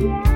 Did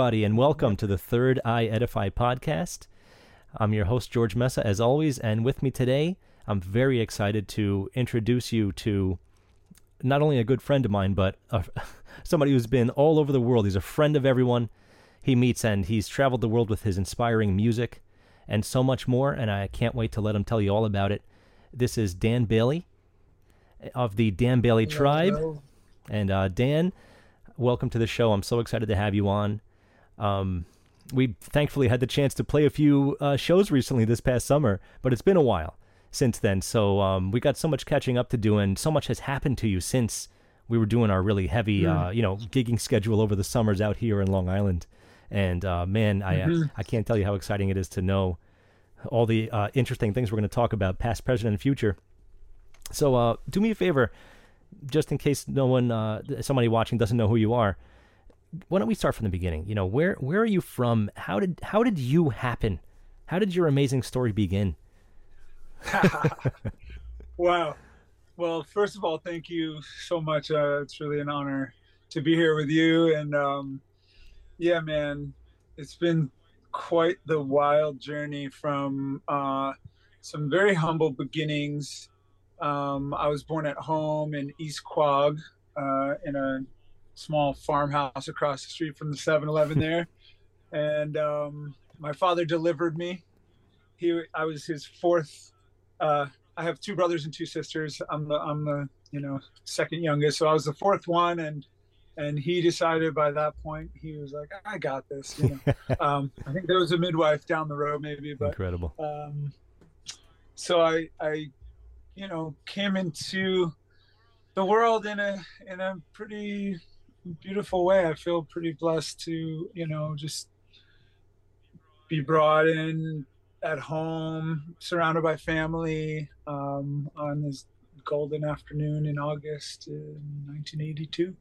everybody, and welcome to the Third Eye Edify podcast. I'm your host, George Mesa, as always, and with me today, I'm very excited to introduce you to not only a good friend of mine, but a, somebody who's been all over the world. He's a friend of everyone he meets, and he's traveled the world with his inspiring music and so much more, and I can't wait to let him tell you all about it. This is Dan Bailey of the Dan Bailey Tribe. And uh, Dan, welcome to the show. I'm so excited to have you on. Um, we thankfully had the chance to play a few uh, shows recently this past summer, but it's been a while since then. So um, we got so much catching up to do, and so much has happened to you since we were doing our really heavy, uh, you know, gigging schedule over the summers out here in Long Island. And uh, man, I uh, I can't tell you how exciting it is to know all the uh, interesting things we're going to talk about, past, present, and future. So uh, do me a favor, just in case no one, uh, somebody watching doesn't know who you are. Why don't we start from the beginning? You know, where where are you from? How did how did you happen? How did your amazing story begin? Wow. Well, first of all, thank you so much. Uh, it's really an honor to be here with you. And um, yeah, man, it's been quite the wild journey from uh, some very humble beginnings. Um, I was born at home in East Quogue uh, in a small farmhouse across the street from the 7 Eleven there. and um, my father delivered me. He, I was his fourth uh, I have two brothers and two sisters. I'm the I'm the you know second youngest, so I was the fourth one, and and he decided by that point he was like, I got this. You know? um, I think there was a midwife down the road maybe, but Incredible. um, so I I you know came into the world in a in a pretty beautiful way. I feel pretty blessed to you know just be brought in at home, surrounded by family um, on this golden afternoon in August in 1982.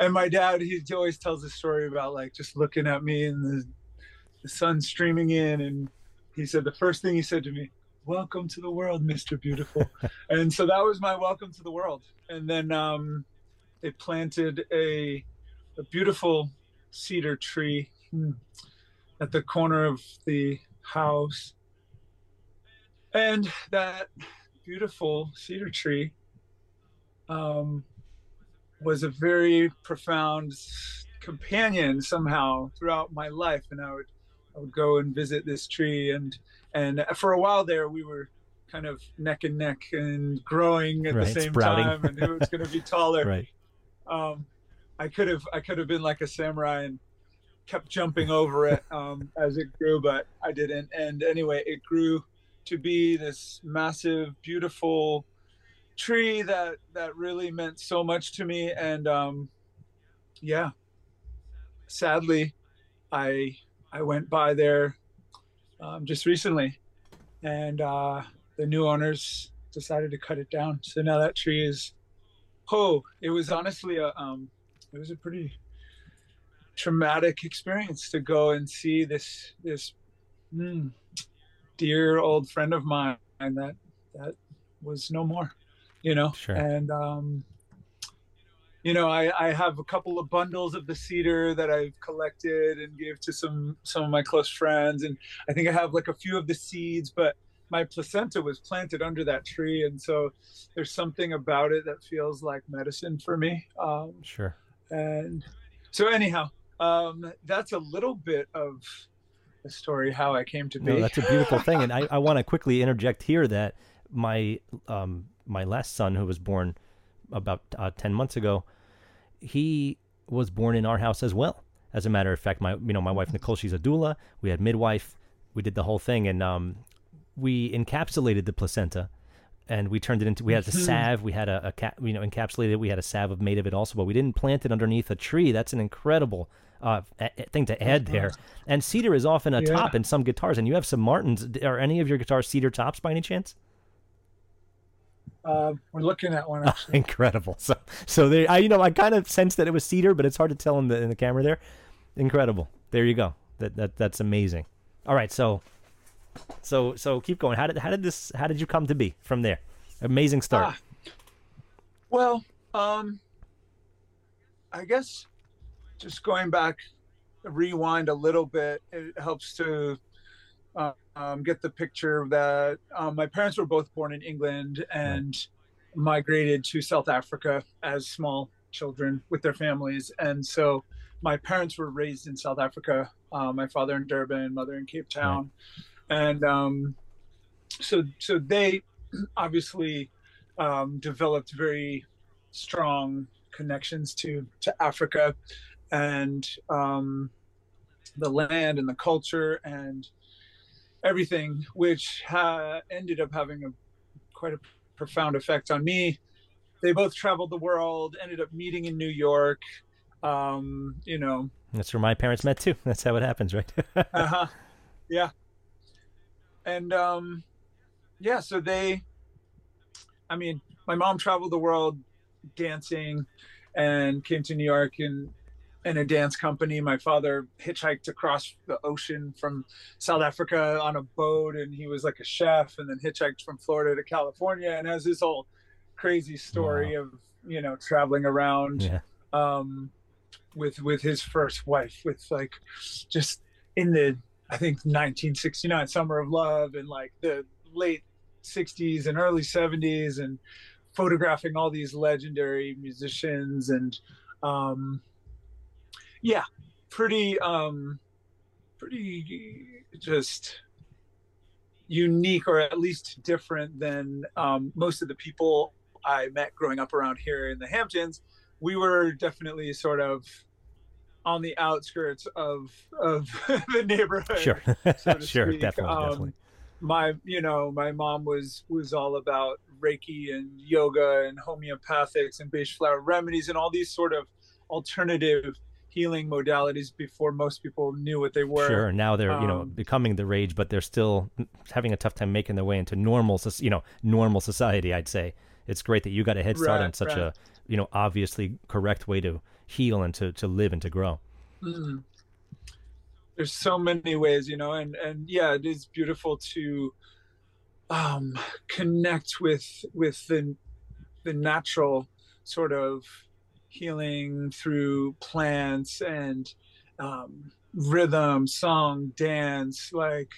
And my dad, he always tells a story about like just looking at me and the, the sun streaming in. And he said, the first thing he said to me, Welcome to the world, Mr. Beautiful. and so that was my welcome to the world. And then um, they planted a, a beautiful cedar tree hmm, at the corner of the house. And that beautiful cedar tree um, was a very profound companion somehow throughout my life. And I would, I would go and visit this tree, and and for a while there, we were kind of neck and neck and growing at Right, the same sprouting. time, and who was going to be taller Right. Um, I could have I could have been like a samurai and kept jumping over it um, as it grew, but I didn't. And anyway, it grew to be this massive, beautiful tree that that really meant so much to me. And um, yeah, sadly, I I went by there um, just recently, and uh, the new owners decided to cut it down. So now that tree is Oh, it was honestly a um, it was a pretty traumatic experience to go and see this this mm, dear old friend of mine that that was no more you know Sure. and um you know I, I have a couple of bundles of the cedar that i've collected and gave to some some of my close friends and i think i have like a few of the seeds but my placenta was planted under that tree and so there's something about it that feels like medicine for me um, Sure. and so anyhow um, that's a little bit of the story how i came to be No, that's a beautiful thing, and I, I want to quickly interject here that my um my last son, who was born about uh, ten months ago, he was born in our house as well. As a matter of fact, my you know my wife Nicole, she's a doula. We had midwife. We did the whole thing, and um, we encapsulated the placenta, and we turned it into. We had a salve. We had a, a ca- you know encapsulated. it. We had a salve of made of it also, but we didn't plant it underneath a tree. That's an incredible uh, a- thing to add there. And cedar is often a Yeah. top in some guitars, and you have some Martins. Are any of your guitars cedar tops by any chance? uh, we're looking at one actually Incredible. So, so there, I, you know, I kind of sensed that it was cedar, but it's hard to tell in the in the camera there. Incredible. There you go. That that that's amazing. All right, so, so so keep going. How did how did this how did you come to be from there? Amazing start. Ah, well um i guess just going back rewind a little bit it helps to uh, um, get the picture that um, my parents were both born in england and migrated to south africa as small children with their families and so my parents were raised in south africa uh, my father in durban mother in cape town and um, so so they obviously um, developed very strong connections to to Africa and um, the land and the culture and everything, which ha- ended up having a quite a profound effect on me. They both traveled the world, ended up meeting in New York. Um, you know, That's where my parents met too. That's how it happens, right? uh-huh. yeah and um yeah so they i mean my mom traveled the world dancing and came to new york in in a dance company my father hitchhiked across the ocean from south africa on a boat and he was like a chef and then hitchhiked from florida to california and has this whole crazy story of you know traveling around yeah. um, with with his first wife, with like just in the I think 1969 Summer of Love and like the late 60s and early 70s and photographing all these legendary musicians and um, yeah, pretty um, pretty just unique or at least different than um, most of the people I met growing up around here in the Hamptons. We were definitely sort of on the outskirts of of the neighborhood. Sure. so sure. speak. Definitely. Um, definitely. My, you know, my mom was was all about Reiki and yoga and homeopathics and Bach flower remedies and all these sort of alternative healing modalities before most people knew what they were. Sure. Now they're you know um, becoming the rage, but they're still having a tough time making their way into normal, you know, normal society. I'd say it's great that you got a head start on such right. a you know obviously correct way to heal and to to live and to grow. Mm. There's so many ways, you know, and and yeah, it is beautiful to um, connect with with the the natural sort of healing through plants and um, rhythm, song, dance. Like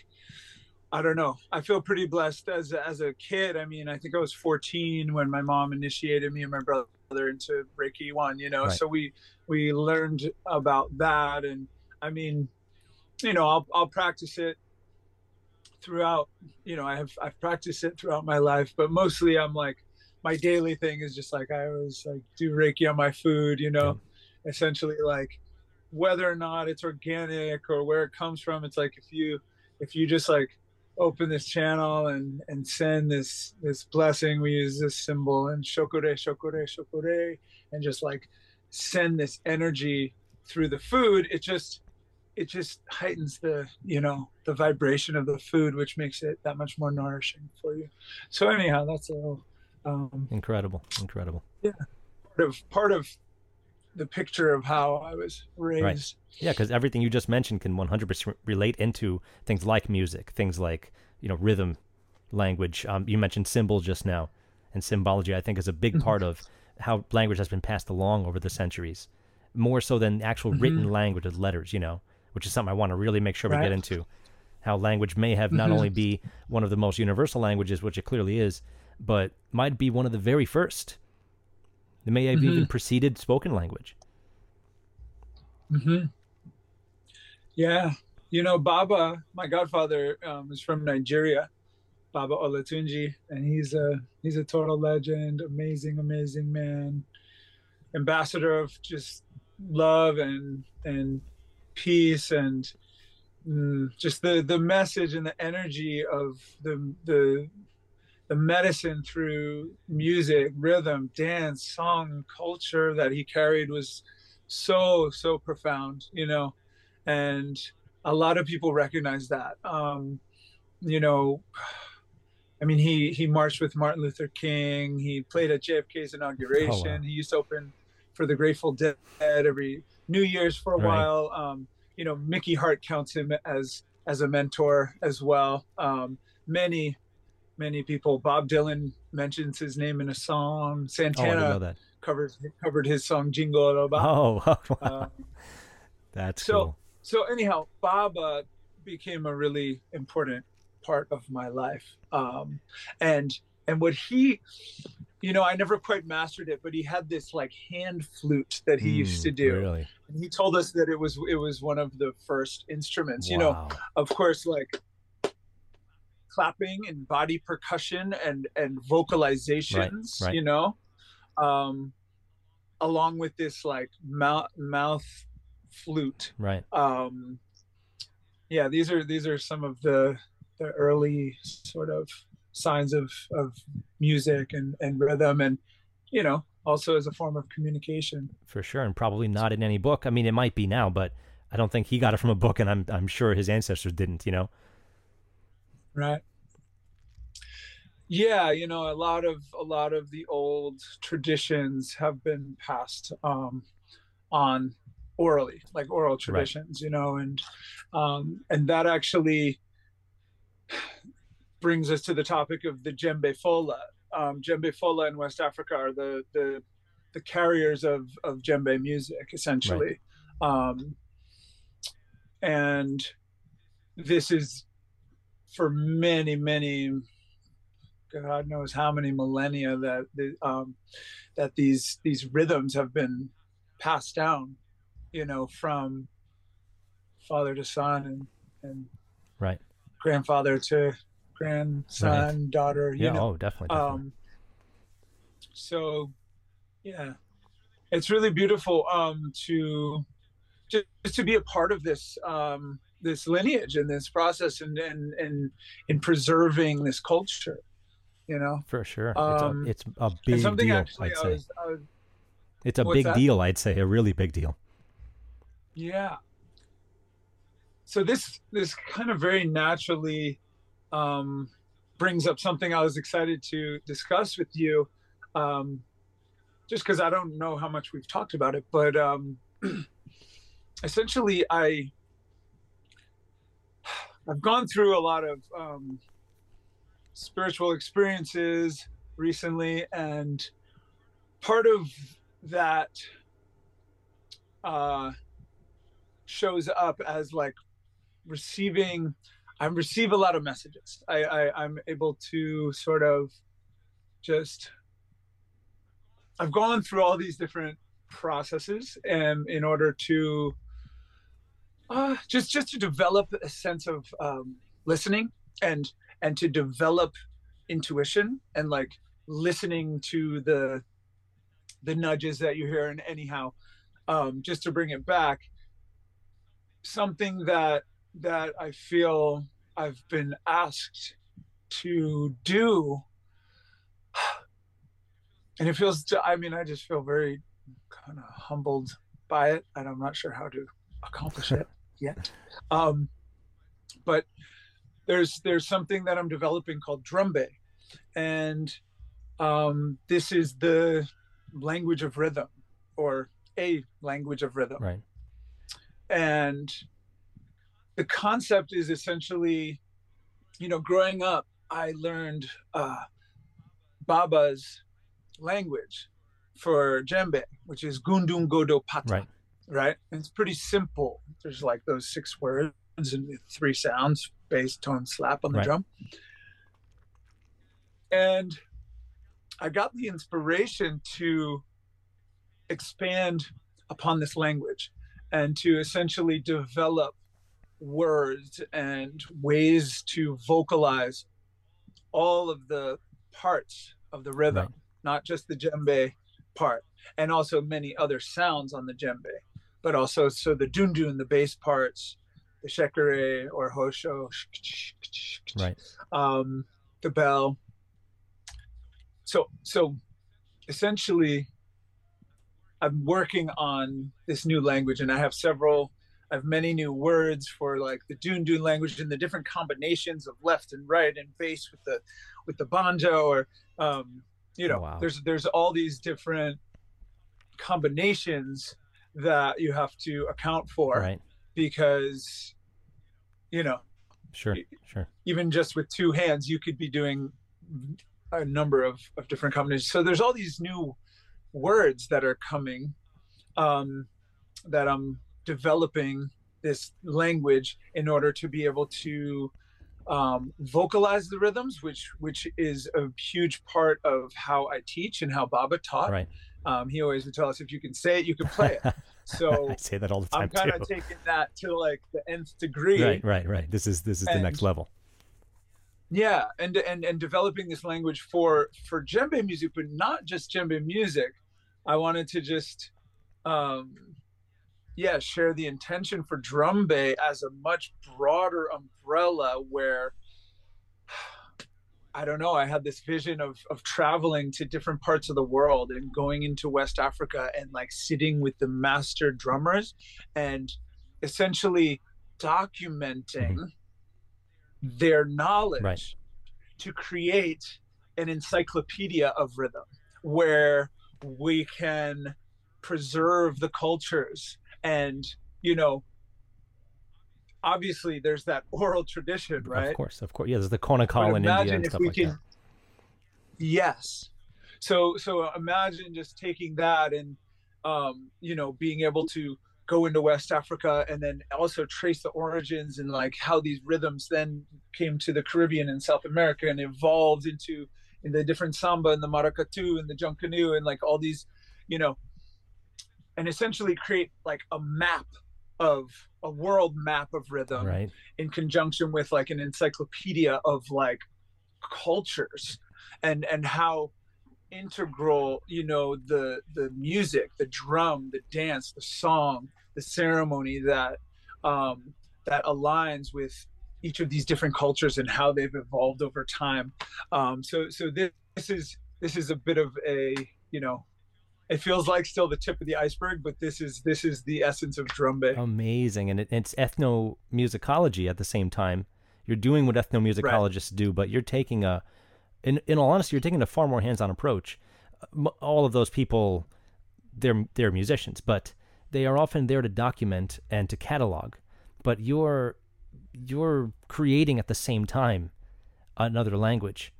I don't know, I feel pretty blessed as a, as a kid. I mean, I think I was 14 when my mom initiated me and my brother into Reiki one. You know, Right. so we we learned about that, and I mean, you know, I'll I'll practice it throughout. You know, I have I've practiced it throughout my life, but mostly I'm like my daily thing is just like I always like do Reiki on my food. You know, essentially like whether or not it's organic or where it comes from. It's like if you if you just like open this channel and and send this this blessing we use this symbol and Choku Rei shokure Choku Rei, and just like send this energy through the food it just it just heightens the you know the vibration of the food which makes it that much more nourishing for you so anyhow that's a little um Incredible. Incredible. Yeah, part of part of the picture of how I was raised. Right. Yeah, because everything you just mentioned can 100% relate into things like music, things like you know rhythm, language. Um, you mentioned symbol just now, and symbology. I think is a big Mm-hmm. part of how language has been passed along over the centuries, more so than actual written language with letters. You know, which is something I want to really make sure we Mm-hmm. Get into. How language may have not Mhm. only be one of the most universal languages, which it clearly is, but might be one of the very first. It may have Mm-hmm. even preceded spoken language. hmm Yeah, you know, Baba, my godfather, um, is from Nigeria, Baba Olatunji, and he's a he's a total legend, amazing, amazing man, ambassador of just love and and peace and mm, just the the message and the energy of the the the medicine through music, rhythm, dance, song, culture that he carried was so so profound, you know, and a lot of people recognize that. Um, you know, I mean, he he marched with Martin Luther King. He played at JFK's inauguration. He used to open for the Grateful Dead every New Year's for a Right. while. Um, you know, Mickey Hart counts him as as a mentor as well. Um, many many people. Bob Dylan mentions his name in a song. Oh, Santana that. covers covered his song Jin-go-lo-ba. Oh, Um, that's so- cool. so anyhow, Baba became a really important part of my life. Um, and and what he, you know, I never quite mastered it, but he had this like hand flute that he used to Mm, do. Really? And he told us that it was it was one of the first instruments. You know, of course, like clapping and body percussion and and vocalizations right. you know um along with this like mouth mouth flute Right. um yeah these are these are some of the the early sort of signs of of music and and rhythm and you know also as a form of communication For sure, and probably not in any book. I mean, it might be now, but I don't think he got it from a book, and I'm I'm sure his ancestors didn't. You know. Right. Yeah you know a lot of a lot of the old traditions have been passed um on orally like oral traditions you know and um and that actually brings us to the topic of the djembe fola. Um djembe fola in west africa are the the the carriers of of djembe music essentially. Um and this is for many many god knows how many millennia that the, um, that these these rhythms have been passed down you know from father to son and and Right. grandfather to grandson daughter you Yeah. know oh, definitely. definitely. um so yeah it's really beautiful um to just, just to be a part of this um this lineage and this process and and and in preserving this culture you know For sure. um, it's a it's a big something deal. actually I'd I say was, I was it's a big that? deal. I'd say a really big deal. Yeah. So this this kind of very naturally um, brings up something I was excited to discuss with you, um, just because I don't know how much we've talked about it, but um, essentially I I've gone through a lot of um, spiritual experiences recently, and part of that uh, shows up as like receiving i receive a lot of messages. I, I i'm able to sort of just i've gone through all these different processes and in order to uh, just just to develop a sense of um, listening and and to develop intuition and like listening to the the nudges that you hear and anyhow um, just to bring it back something that that i feel i've been asked to do and it feels i mean i just feel very kind of humbled by it and i'm not sure how to accomplish it yet um but there's there's something that i'm developing called drumbe and um this is the language of rhythm or a language of rhythm. Right. And the concept is essentially, you know, growing up, I learned uh, Baba's language for djembe, which is gundungodo Pata. Right. Right. And it's pretty simple. There's like those six words and three sounds bass, tone, slap on the Right. drum. And I got the inspiration to expand upon this language and to essentially develop words and ways to vocalize all of the parts of the rhythm, Right. not just the djembe part, and also many other sounds on the djembe, but also so the dundun, the bass parts, the shekere or hosho, Right. um, the bell. So so essentially I'm working on this new language and I have several I have many new words for like the dundun language and the different combinations of left and right and bass with the with the banjo or um, you know Wow. there's there's all these different combinations that you have to account for Right. because you know Sure. Sure. even just with two hands, you could be doing a number of, of different combinations. So there's all these new words that are coming um, that I'm developing this language in order to be able to um, vocalize the rhythms, which which is a huge part of how I teach and how Baba taught. Right. Um, he always would tell us, if you can say it, you can play it. So I say that all the time. I'm kind of taking that to like the nth degree. Right. Right. Right. This is this is the next level. yeah and and and developing this language for for djembe music but not just djembe music i wanted to just um yeah share the intention for drumbe as a much broader umbrella where i don't know i had this vision of of traveling to different parts of the world and going into west africa and like sitting with the master drummers and essentially documenting mm-hmm. their knowledge Right. to create an encyclopedia of rhythm where we can preserve the cultures and you know obviously there's that oral tradition right Of course. Of course. Yeah. There's the Konnakol in India imagine and if stuff we like can that. yes so so imagine just taking that and um you know being able to go into west africa and then also trace the origins and like how these rhythms then came to the caribbean and south america and evolved into in the different samba and the maracatu and the Junkanoo and like all these you know and essentially create like a map of a world map of rhythm Right. in conjunction with like an encyclopedia of like cultures and and how integral you know the the music the drum the dance the song the ceremony that um that aligns with each of these different cultures and how they've evolved over time um so so this, this is this is a bit of a you know it feels like still the tip of the iceberg but this is this is the essence of drumbe Amazing. And it, it's ethnomusicology at the same time. You're doing what ethnomusicologists do, but you're taking a, in, in all honesty, you're taking a far more hands-on approach. All of those people, they're they're musicians, but they are often there to document and to catalog. But you're you're creating at the same time another language.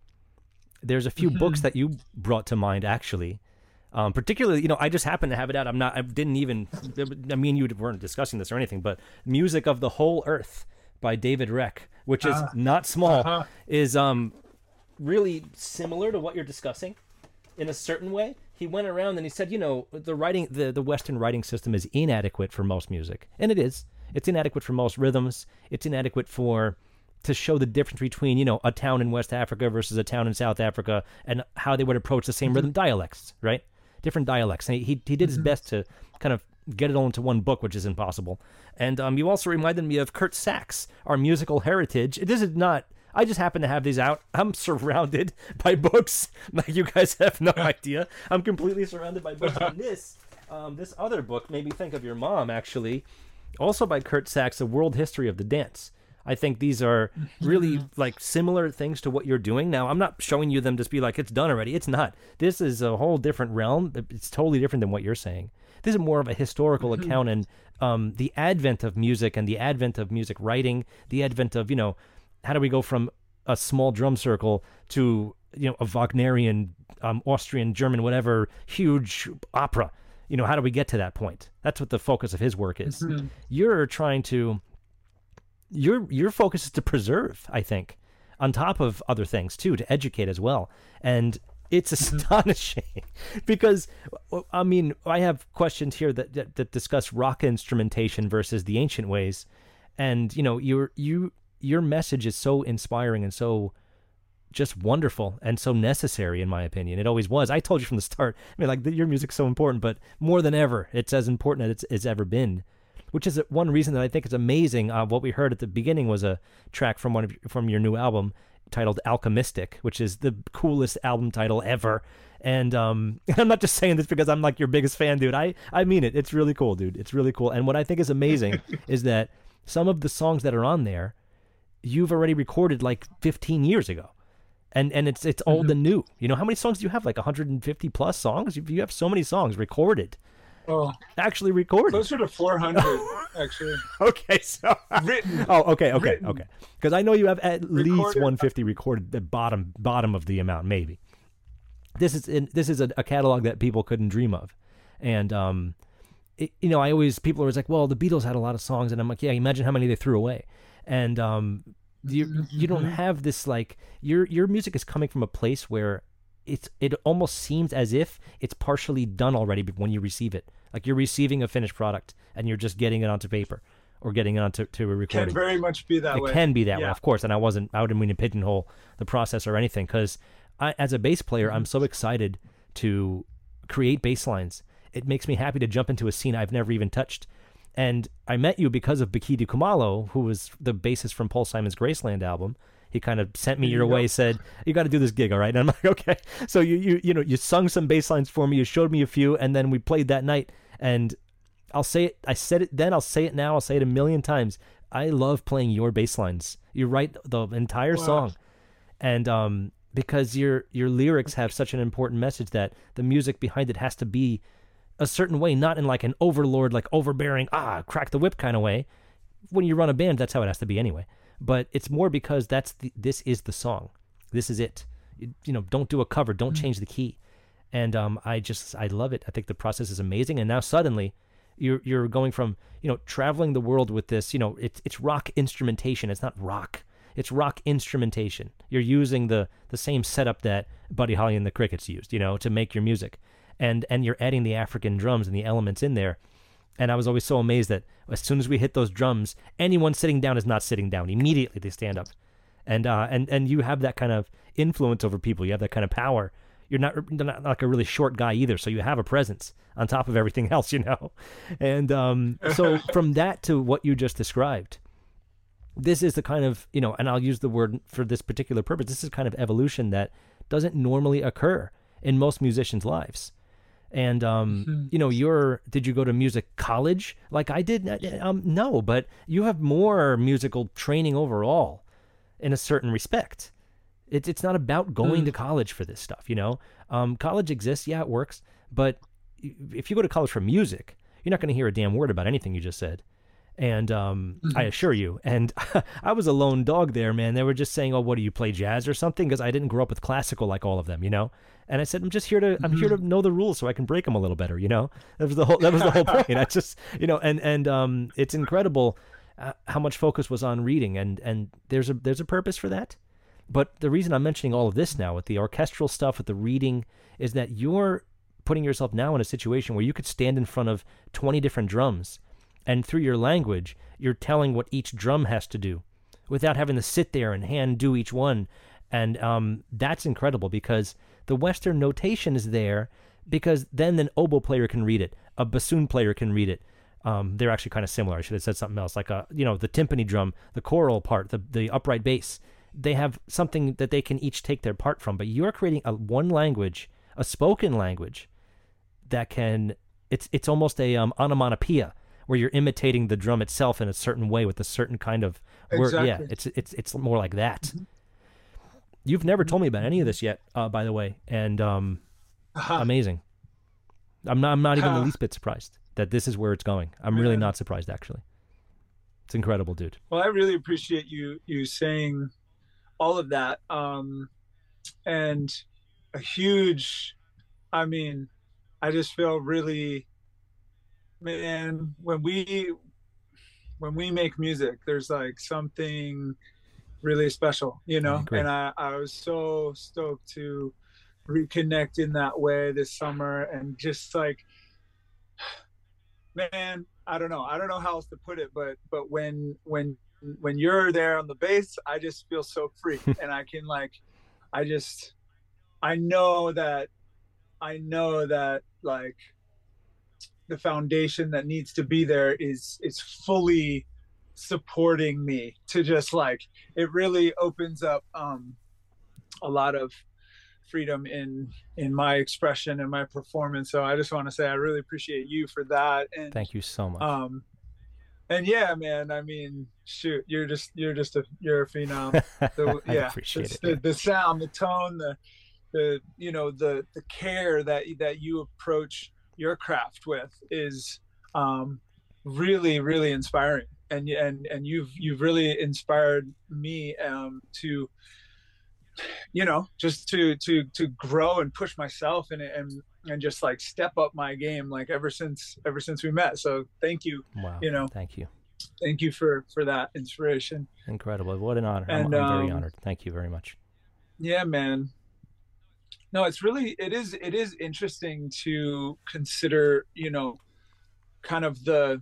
There's a few mm-hmm. books that you brought to mind actually. Um, particularly, you know, I just happen to have it out. I'm not, I didn't even, I mean, you weren't discussing this or anything, but Music of the Whole Earth by David Reck, which is not small, Uh-huh. is um really similar to what you're discussing in a certain way. He went around and he said, you know, the writing, the, the Western writing system is inadequate for most music. And it is. It's inadequate for most rhythms. It's inadequate for, to show the difference between, you know, a town in West Africa versus a town in South Africa and how they would approach the same rhythm dialects, right? Different dialects. And he, he did his best to kind of get it all into one book, which is impossible. And um, you also reminded me of Curt Sachs, our musical heritage. This is not. I just happen to have these out. I'm surrounded by books. Like you guys have no idea. I'm completely surrounded by books. and this, um, this other book made me think of your mom. Actually, also by Curt Sachs, A World History of the Dance. I think these are really like similar things to what you're doing now. I'm not showing you them to be like it's done already. It's not. This is a whole different realm. It's totally different than what you're saying. this is more of a historical account and um, the advent of music and the advent of music writing, the advent of you know, how do we go from a small drum circle to you know a Wagnerian, um, Austrian, German, whatever huge opera. You know, how do we get to that point? That's what the focus of his work is. Mhm. You're trying to. Your your focus is to preserve, I think, on top of other things too, to educate as well. And it's mm-hmm. astonishing because uh, I mean, I have questions here that, that that discuss rock instrumentation versus the ancient ways, and you know, your you your message is so inspiring and so just wonderful and so necessary in my opinion. It always was. I told you from the start. I mean, like your music's so important, but more than ever, it's as important as it's, it's ever been. Which is one reason that I think is amazing. Uh, what we heard at the beginning was a track from one of from your new album titled Alchemistic, which is the coolest album title ever. And um, I'm not just saying this because I'm like your biggest fan, dude. I I mean it. It's really cool, dude. It's really cool. And what I think is amazing is that some of the songs that are on there, you've already recorded like 15 years ago and and it's it's old and new. You know how many songs do you have? Like 150 plus songs. You you have so many songs recorded, Oh, actually recorded. closer to 400 actually. Okay, so Written. oh, okay, okay, Written. okay. Because I know you have at least 150 recorded. The bottom bottom of the amount, maybe. This is in, this is a, a catalog that people couldn't dream of, and um, it, you know, I always people are always like, well, the Beatles had a lot of songs, and I'm like, yeah, imagine how many they threw away, and um, you you don't have this like your your music is coming from a place where it's it almost seems as if it's partially done already when you receive it, like you're receiving a finished product and you're just getting it onto paper or getting it onto to a Can recording very much be that it way. It can be that way, Yeah. of course. And I wasn't, I didn't mean to pigeonhole the process or anything, because I, as a bass player, I'm mm-hmm. so excited to create bass lines. It makes me happy to jump into a scene I've never even touched. And I met you because of Bakithi Kumalo, who was the bassist from Paul Simon's Graceland album. He kind of sent me your you go. way, said, "You got to do this gig, all right?" And I'm like, "Okay." So you you you know you sung some bass lines for me, you showed me a few, and then we played that night. And I'll say it. I said it then. I'll say it now. I'll say it a million times. I love playing your bass lines. You write the entire Wow. song, and um, because your your lyrics have such an important message that the music behind it has to be a certain way, not in like an overlord, like overbearing, ah, crack the whip kind of way. When you run a band, that's how it has to be anyway. But it's more because that's the this is the song. This is it. You, you know, don't do a cover. Don't change the key. And um, I just I love it. I think the process is amazing. And now suddenly, you're you're going from you know traveling the world with this. You know, it's it's rock instrumentation. It's not rock. It's rock instrumentation. You're using the the same setup that Buddy Holly and the Crickets used. You know, to make your music, and and you're adding the African drums and the elements in there. And I was always so amazed that as soon as we hit those drums, anyone sitting down is not sitting down. Immediately they stand up, and uh, and and you have that kind of influence over people. You have that kind of power. You're not, you're not like a really short guy either, so you have a presence on top of everything else, you know. And um, so from that to what you just described, this is the kind of you know, and I'll use the word for this particular purpose. This is kind of evolution that doesn't normally occur in most musicians' lives. And um, you know, you're did you go to music college like I did? Uh, Um, no, but you have more musical training overall, in a certain respect. It's it's not about going to college for this stuff, you know. Um, college exists, yeah, it works, but if you go to college for music, you're not going to hear a damn word about anything you just said. And um, I assure you, and I was a lone dog there, man. They were just saying, "Oh, what do you play jazz or something?" Because I didn't grow up with classical like all of them, you know. And I said, "I'm just here to, I'm here to know the rules so I can break them a little better," you know. That was the whole, that was the whole point. I just, you know, and and um, it's incredible uh, how much focus was on reading, and and there's a there's a purpose for that. But the reason I'm mentioning all of this now with the orchestral stuff, with the reading, is that you're putting yourself now in a situation where you could stand in front of 20 different drums, and through your language, you're telling what each drum has to do without having to sit there and hand do each one. And um, that's incredible because the Western notation is there because then an oboe player can read it, a bassoon player can read it. Um, they're actually kind of similar. I should have said something else, like a you know the timpani drum, the choral part, the the upright bass. They have something that they can each take their part from. But you're creating a one language, a spoken language, that can it's it's almost a um, onomatopoeia where you're imitating the drum itself in a certain way with a certain kind of word. Yeah, it's it's it's more like that. You've never told me about any of this yet, uh, by the way, and um, Uh-huh. amazing. I'm not. I'm not even the Huh. least bit surprised that this is where it's going. I'm really Man. not surprised actually. It's incredible, dude. Well, I really appreciate you you saying all of that. Um, and a huge, I mean, I just feel really, man, when we when we make music, there's like something really special, you know. agree. And I I was so stoked to reconnect in that way this summer and just like man i don't know i don't know how else to put it but but when when when you're there on the bass i just feel so free and i can like i just i know that i know that like the foundation that needs to be there is is fully supporting me to just like it really opens up um a lot of freedom in in my expression and my performance so i just want to say i really appreciate you for that and Thank you so much. um and yeah man i mean shoot you're just you're just a you're a phenom the, I yeah appreciate it. the, the sound the tone the the you know the the care that that you approach your craft with is um really really inspiring and and and you've you've really inspired me um to you know just to to to grow and push myself and and and just like step up my game like ever since ever since we met so thank you wow. you know Thank you. thank you for for that inspiration Incredible. What an honor. I'm, And, I'm very um, honored. Thank you very much. yeah man no it's really it is it is interesting to consider you know kind of the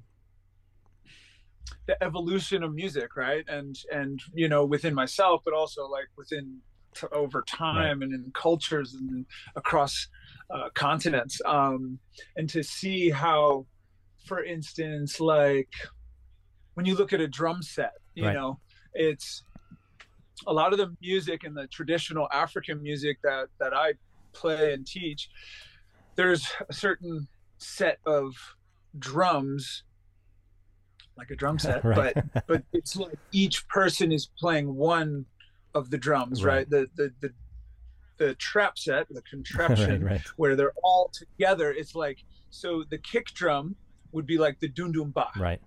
the evolution of music right? And and you know within myself but also like within t- over time and in cultures and across uh, continents. Um and to see how for instance like when you look at a drum set you Right. know it's a lot of the music and the traditional African music that that I play and teach, there's a certain set of drums, like a drum set, Right. but but it's like each person is playing one of the drums, Right. right? The the the the trap set, the contraption, right, where they're all together. It's like so the kick drum would be like the dundumba, Right.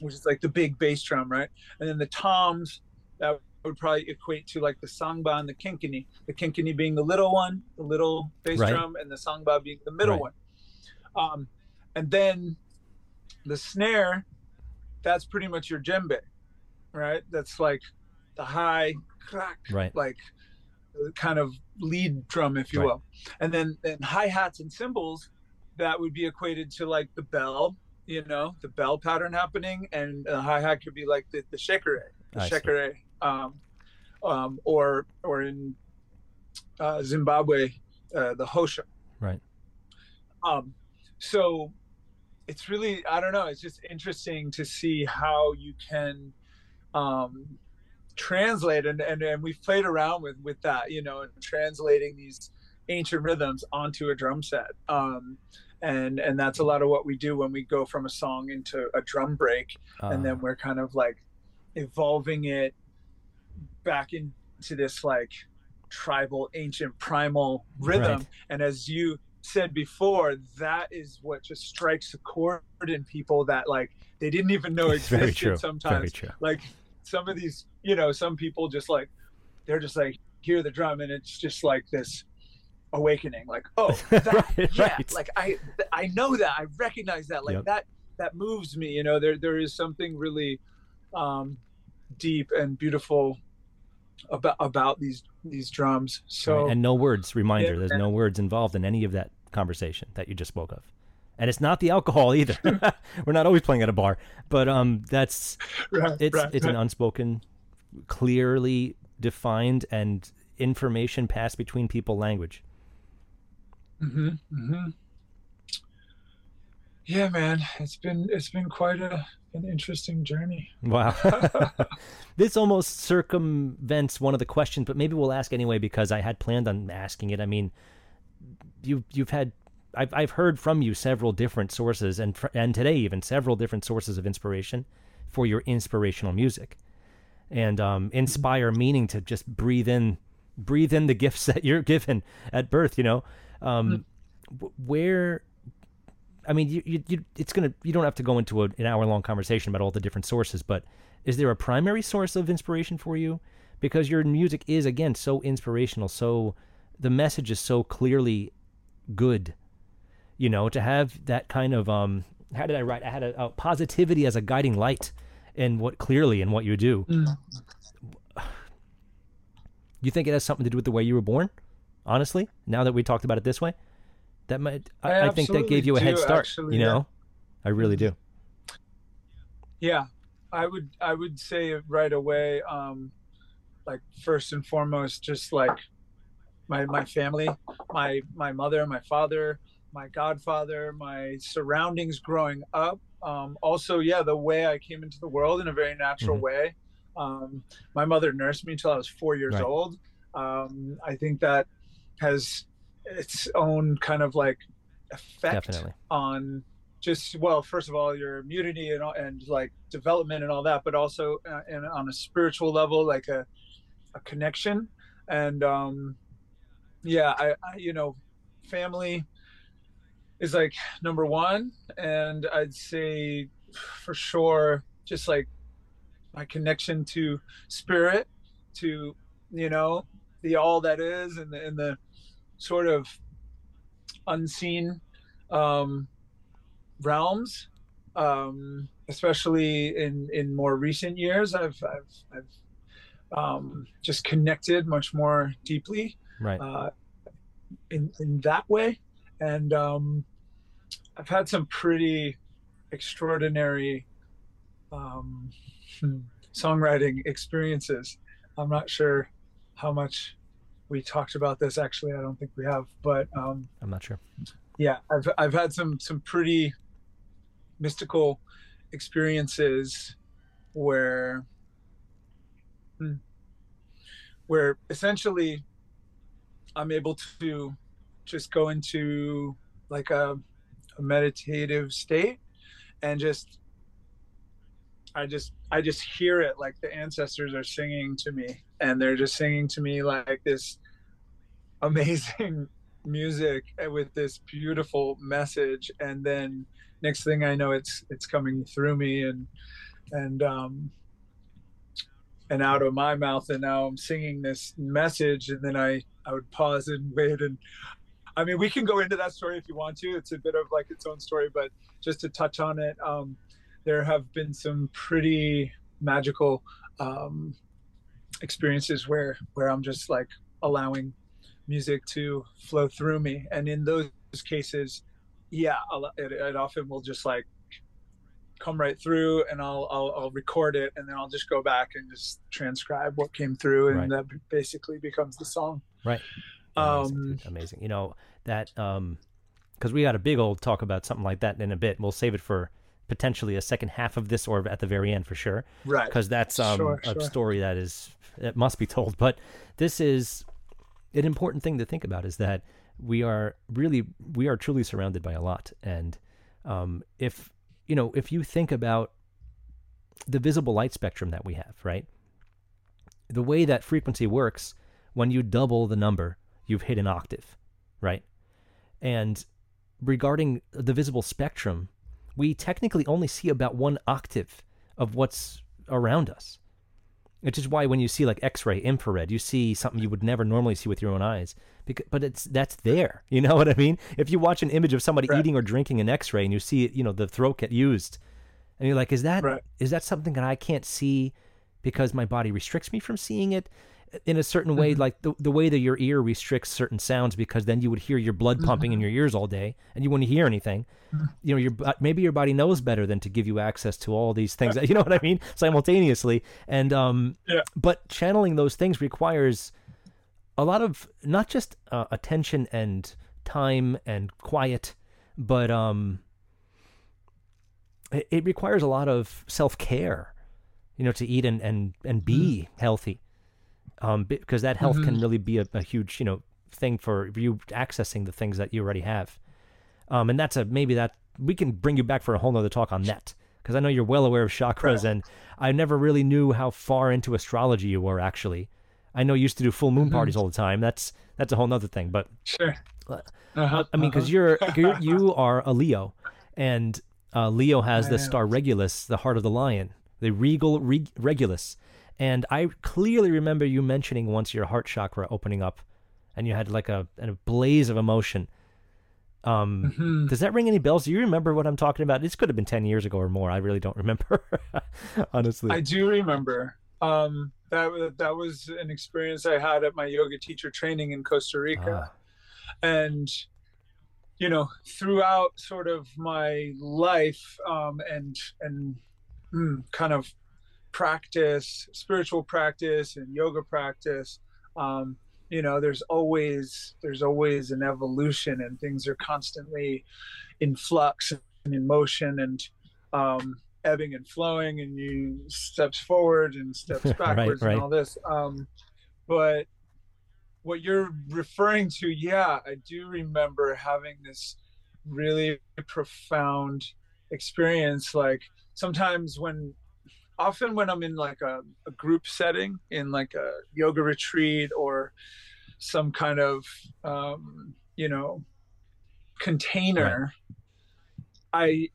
which is like the big bass drum, right? And then the toms that would probably equate to like the sangba and the kinkini. The kinkini being the little one, the little bass Right. drum, and the sangba being the middle Right. one. Um, and then the snare, that's pretty much your djembe, right? That's like the high crack, Right. like kind of lead drum, if you Right. will. And then then hi hats and cymbals, that would be equated to like the bell, you know, the bell pattern happening, and the hi hat could be like the the shekere, the I see. Um, um, or or in uh, Zimbabwe, uh, the hosho. Right. Um, so it's really I don't know. It's just interesting to see how you can um, translate and, and and we've played around with with that, you know, and translating these ancient rhythms onto a drum set. Um, and and that's a lot of what we do when we go from a song into a drum break and Uh, then we're kind of like evolving it back into this like tribal ancient primal rhythm Right. and as you said before that is what just strikes a chord in people that like they didn't even know it's very existed true. sometimes Very true. like some of these you know some people just like they're just like hear the drum and it's just like this awakening like oh that, Right, yeah like i i know that i recognize that like Yep. that that moves me you know there there is something really um deep and beautiful about about these these drums so Right, and no words. Reminder: Yeah, there's no words involved in any of that conversation that you just spoke of, and it's not the alcohol either. We're not always playing at a bar, but um, that's right, it's right, it's an unspoken, clearly defined and information passed between people language. Mhm, mhm. Yeah man it's been it's been quite a an interesting journey Wow. this almost circumvents one of the questions, but maybe we'll ask anyway because I had planned on asking it. I mean, you you've had I've I've heard from you several different sources and and today even several different sources of inspiration for your inspirational music. And um inspire meaning to just breathe in breathe in the gifts that you're given at birth, you know. Um w- where I mean, you, you, you it's gonna you don't have to go into a, an hour long conversation about all the different sources, but is there a primary source of inspiration for you? Because your music is again so inspirational, so the message is so clearly good. You know, to have that kind of um, how did I write? I had a, a positivity as a guiding light in what clearly in what you do. Mm. You think it has something to do with the way you were born? Honestly, now that we talked about it this way, that might I, I I think that gave you a head start. actually, you yeah. know, I really do. yeah i would i would say right away um like first and foremost just like my my family my my mother my father my godfather my surroundings growing up um also yeah the way i came into the world in a very natural Mhm. way um my mother nursed me until i was four years Right. old um i think that has its own kind of like effect Definitely. on just well first of all your immunity and and like development and all that but also uh, and on a spiritual level like a, a connection and um yeah I, I you know family is like number one and i'd say for sure just like my connection to spirit to you know the all that is and the, and the sort of unseen um realms um especially in in more recent years i've i've, I've um just connected much more deeply Right. uh in in that way and um i've had some pretty extraordinary um hmm, songwriting experiences i'm not sure how much we talked about this actually i don't think we have but um I'm not sure. yeah i've i've had some some pretty mystical experiences where hmm, where essentially i'm able to just go into like a, a meditative state and just i just i just hear it like the ancestors are singing to me and they're just singing to me like this amazing music with this beautiful message. And then next thing i know it's it's coming through me and and um and out of my mouth. And now i'm singing this message and then i i would pause and wait. And i mean we can go into that story if you want to. It's a bit of like its own story but just to touch on it um there have been some pretty magical um experiences where where i'm just like allowing music to flow through me and in those cases yeah it, it often will just like come right through and I'll, I'll I'll record it and then I'll just go back and just transcribe what came through and Right. that basically becomes the song Right. um Amazing. Amazing. You know that um, because we got a big old talk about something like that in a bit. We'll save it for potentially a second half of this or at the very end for sure. right because that's um, Sure, a sure. story that is it must be told. But this is an important thing to think about: is that we are really we are truly surrounded by a lot, and um, if you know if you think about the visible light spectrum that we have, right? The way that frequency works, when you double the number, you've hit an octave, right? And regarding the visible spectrum, we technically only see about one octave of what's around us. Which is why when you see like X-ray, infrared, you see something you would never normally see with your own eyes. Because, but it's that's there. You know what I mean? If you watch an image of somebody Right. eating or drinking an X-ray and you see it, you know, the throat get used, and you're like, is that is Right. that something that I can't see because my body restricts me from seeing it? In a certain way, like the, the way that your ear restricts certain sounds, because then you would hear your blood pumping in your ears all day, and you wouldn't hear anything. You know your maybe your body knows better than to give you access to all these things you know what i mean? Simultaneously. And um Yeah. but channeling those things requires a lot of not just uh, attention and time and quiet but um it, it requires a lot of self-care you know to eat and and and be healthy um because that health can really be a, a huge you know thing for you accessing the things that you already have um, and that's a maybe that we can bring you back for a whole nother talk on that because I know you're well aware of chakras, and I never really knew how far into astrology you were. Actually, I know you used to do full moon parties all the time. That's that's a whole nother thing. But sure uh-huh, I mean, because uh-huh. you're, you're you are a Leo, and uh, Leo has the star Regulus, the heart of the lion, the regal reg- Regulus. And I clearly remember you mentioning once your heart chakra opening up, and you had like a, a blaze of emotion. Um, Mhm. Does that ring any bells? Do you remember what I'm talking about? This could have been ten years ago or more. I really don't remember, honestly. I do remember. Um, that that was an experience I had at my yoga teacher training in Costa Rica, Ah, and you know, throughout sort of my life um, and and mm, kind of practice, spiritual practice and yoga practice, um, you know, there's always there's always an evolution, and things are constantly in flux and in motion, and um, ebbing and flowing, and you steps forward and steps Right, backwards right. and all this. Um, but what you're referring to, yeah, I do remember having this really profound experience. Like sometimes when, often when I'm in like a, a group setting, in like a yoga retreat or some kind of, um, you know, container, I.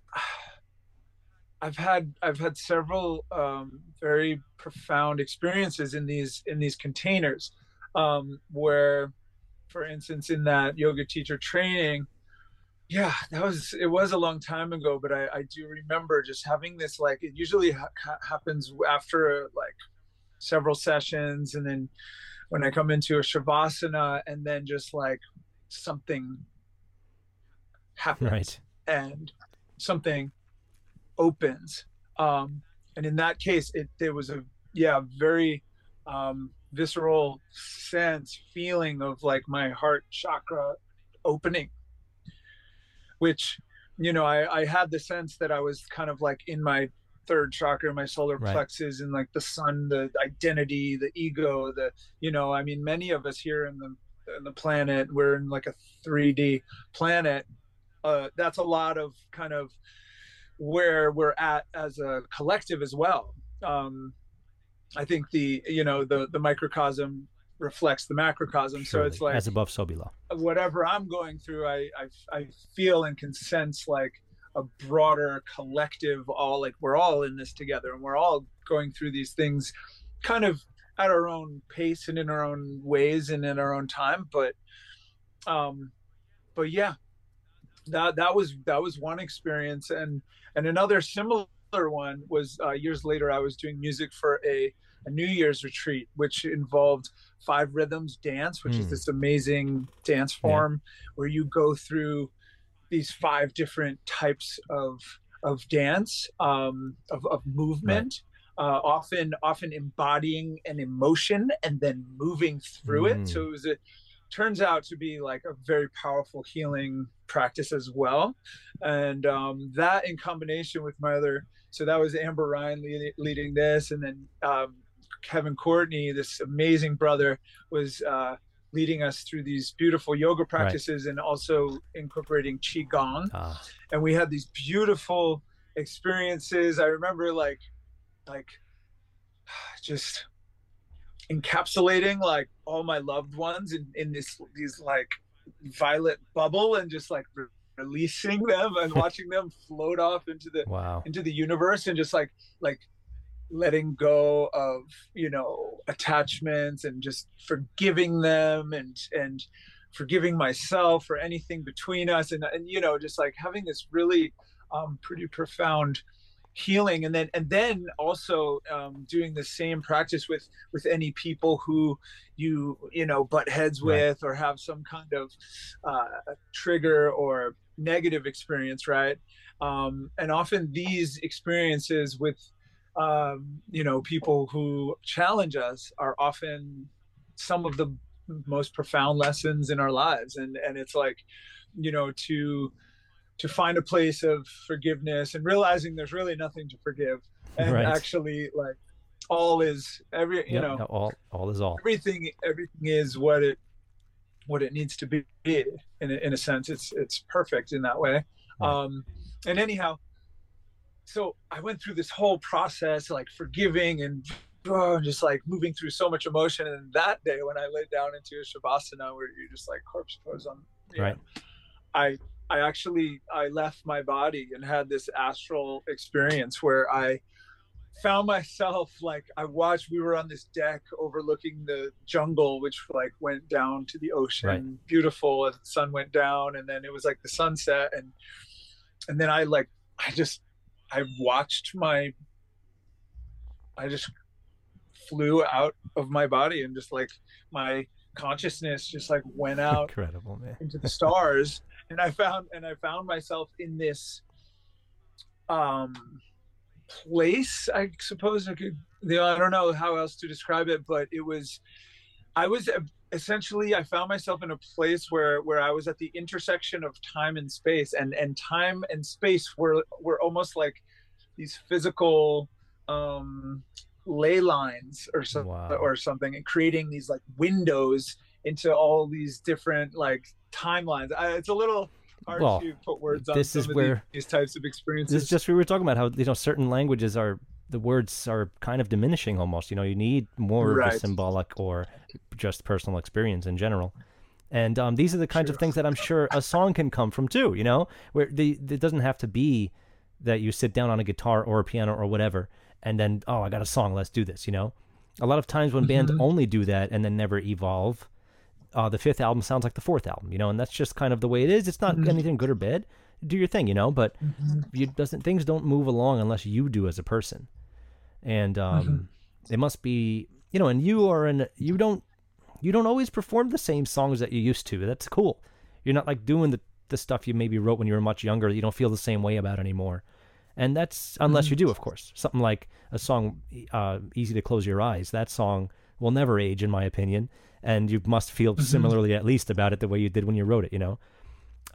I've had I've had several um, very profound experiences in these in these containers um, where, for instance, in that yoga teacher training, yeah, that was it was a long time ago, but I, I do remember just having this like it usually ha- ha- happens after like several sessions, and then when I come into a shavasana, and then just like something happens right. and something opens um and in that case it there was a yeah very um visceral sense feeling of like my heart chakra opening which you know i i had the sense that i was kind of like in my third chakra my solar Right. plexus and like the sun the identity the ego the you know i mean many of us here in the in the planet we're in like a 3d planet uh, that's a lot of kind of where we're at as a collective as well. Um, I think the you know the the microcosm reflects the macrocosm, so it's like as above, so below. whatever I'm going through, I, I I feel and can sense like a broader collective. All like we're all in this together, and we're all going through these things, kind of at our own pace and in our own ways and in our own time. But, um, but yeah, that that was that was one experience, and and another similar one was uh, years later. I was doing music for a a New Year's retreat, which involved five rhythms dance, which is Mm. this amazing dance form where you go through these five different types of of dance, um, of, of movement, uh, often often embodying an emotion and then moving through it. Mm. So it was a turns out to be like a very powerful healing practice as well and um, that in combination with my other so that was amber ryan lead, leading this and then um, kevin courtney this amazing brother was uh, leading us through these beautiful yoga practices and also incorporating qigong. Ah, and we had these beautiful experiences. I remember like like just encapsulating like all my loved ones in, in this these like violet bubble and just like re- releasing them and watching them float off into the wow. into the universe and just like like letting go of you know attachments and just forgiving them and and forgiving myself for anything between us and and you know just like having this really um pretty profound healing and then and then also um doing the same practice with with any people who you you know butt heads Right. with or have some kind of uh trigger or negative experience right um and often these experiences with um you know people who challenge us are often some of the most profound lessons in our lives and and it's like you know to to find a place of forgiveness and realizing there's really nothing to forgive and Right. actually like all is every you Yep, know no, all all is all. everything everything is what it what it needs to be in a, in a sense it's it's perfect in that way Right. um and anyhow so i went through this whole process like forgiving and oh, just like moving through so much emotion and that day when i laid down into a shavasana where you're just like corpse pose on you Right. know, i I actually I left my body and had this astral experience where I found myself like I watched we were on this deck overlooking the jungle which like went down to the ocean Right. beautiful as the sun went down and then it was like the sunset and and then I like I just I watched my I just flew out of my body and just like my consciousness just like went out Incredible, man. into the stars and i found and i found myself in this um place i suppose i could you know, i don't know how else to describe it but it was i was essentially i found myself in a place where where i was at the intersection of time and space and and time and space were were almost like these physical um ley lines or so, Wow. or something and creating these like windows into all these different like timelines I, it's a little hard Well, to put words on this is of where- these, these types of experiences This is just we were talking about how you know certain languages are the words are kind of diminishing almost. You know, you need more of a Right. symbolic or just personal experience in general. And um, these are the kinds of things that I'm sure a song can come from too. You know, where the it doesn't have to be that you sit down on a guitar or a piano or whatever, and then oh, I got a song, let's do this. You know, a lot of times when bands Mhm. only do that and then never evolve, uh, the fifth album sounds like the fourth album. You know, and that's just kind of the way it is. It's not Mhm. anything good or bad. Do your thing, you know, but Mhm. you doesn't things don't move along unless you do as a person and um it must be you know and you are in you don't you don't always perform the same songs that you used to. That's cool. You're not like doing the the stuff you maybe wrote when you were much younger that you don't feel the same way about anymore. And that's unless you do of course. Something like a song uh easy to close your eyes. That song will never age in my opinion. And you must feel similarly at least about it the way you did when you wrote it you know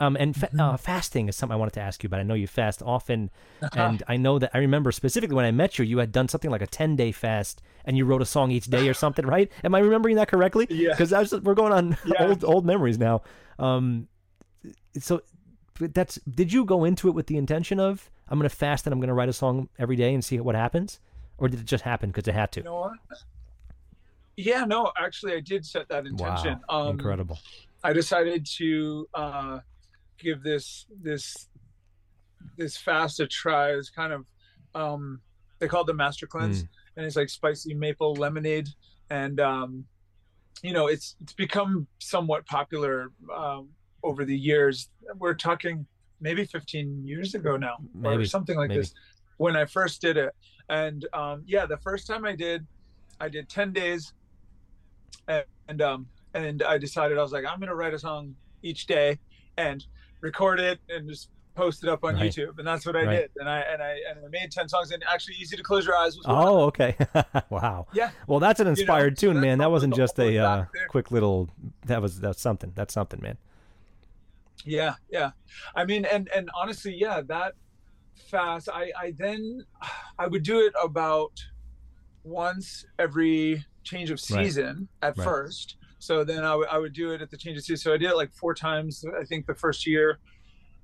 um, and fa- uh, fasting is something I wanted to ask you about. I know you fast often, and I know that I remember specifically when I met you, you had done something like a ten day fast, and you wrote a song each day or something, right? Am I remembering that correctly? Yeah. Because we're going on Yeah. old old memories now. Um, so that's did you go into it with the intention of I'm going to fast and I'm going to write a song every day and see what happens, or did it just happen because it had to? you know yeah no actually i did set that intention wow, um incredible! I decided to uh, give this this this fast a try. It's kind of um, they call it the master cleanse, and it's like spicy maple lemonade, and um, you know it's it's become somewhat popular um, over the years. We're talking maybe 15 years ago now, or something like maybe. this, when I first did it. And um, yeah, the first time I did, I did 10 days, and, and um, and I decided I was like, I'm gonna write a song each day and record it and just post it up on Right. YouTube, and that's what I Right. did. And I and I and I made ten songs, and actually, "Easy to Close Your Eyes" was one. Oh, okay. wow. Yeah. Well, that's an know, inspired so tune, that's man. That wasn't just a uh, quick little. That was that's something. That's something, man. Yeah, yeah. I mean, and and honestly, yeah, that fast. I I then I would do it about once every change of Right. season at Right. first. So then I would I would do it at the change of season. So I did it like four times. I think the first year.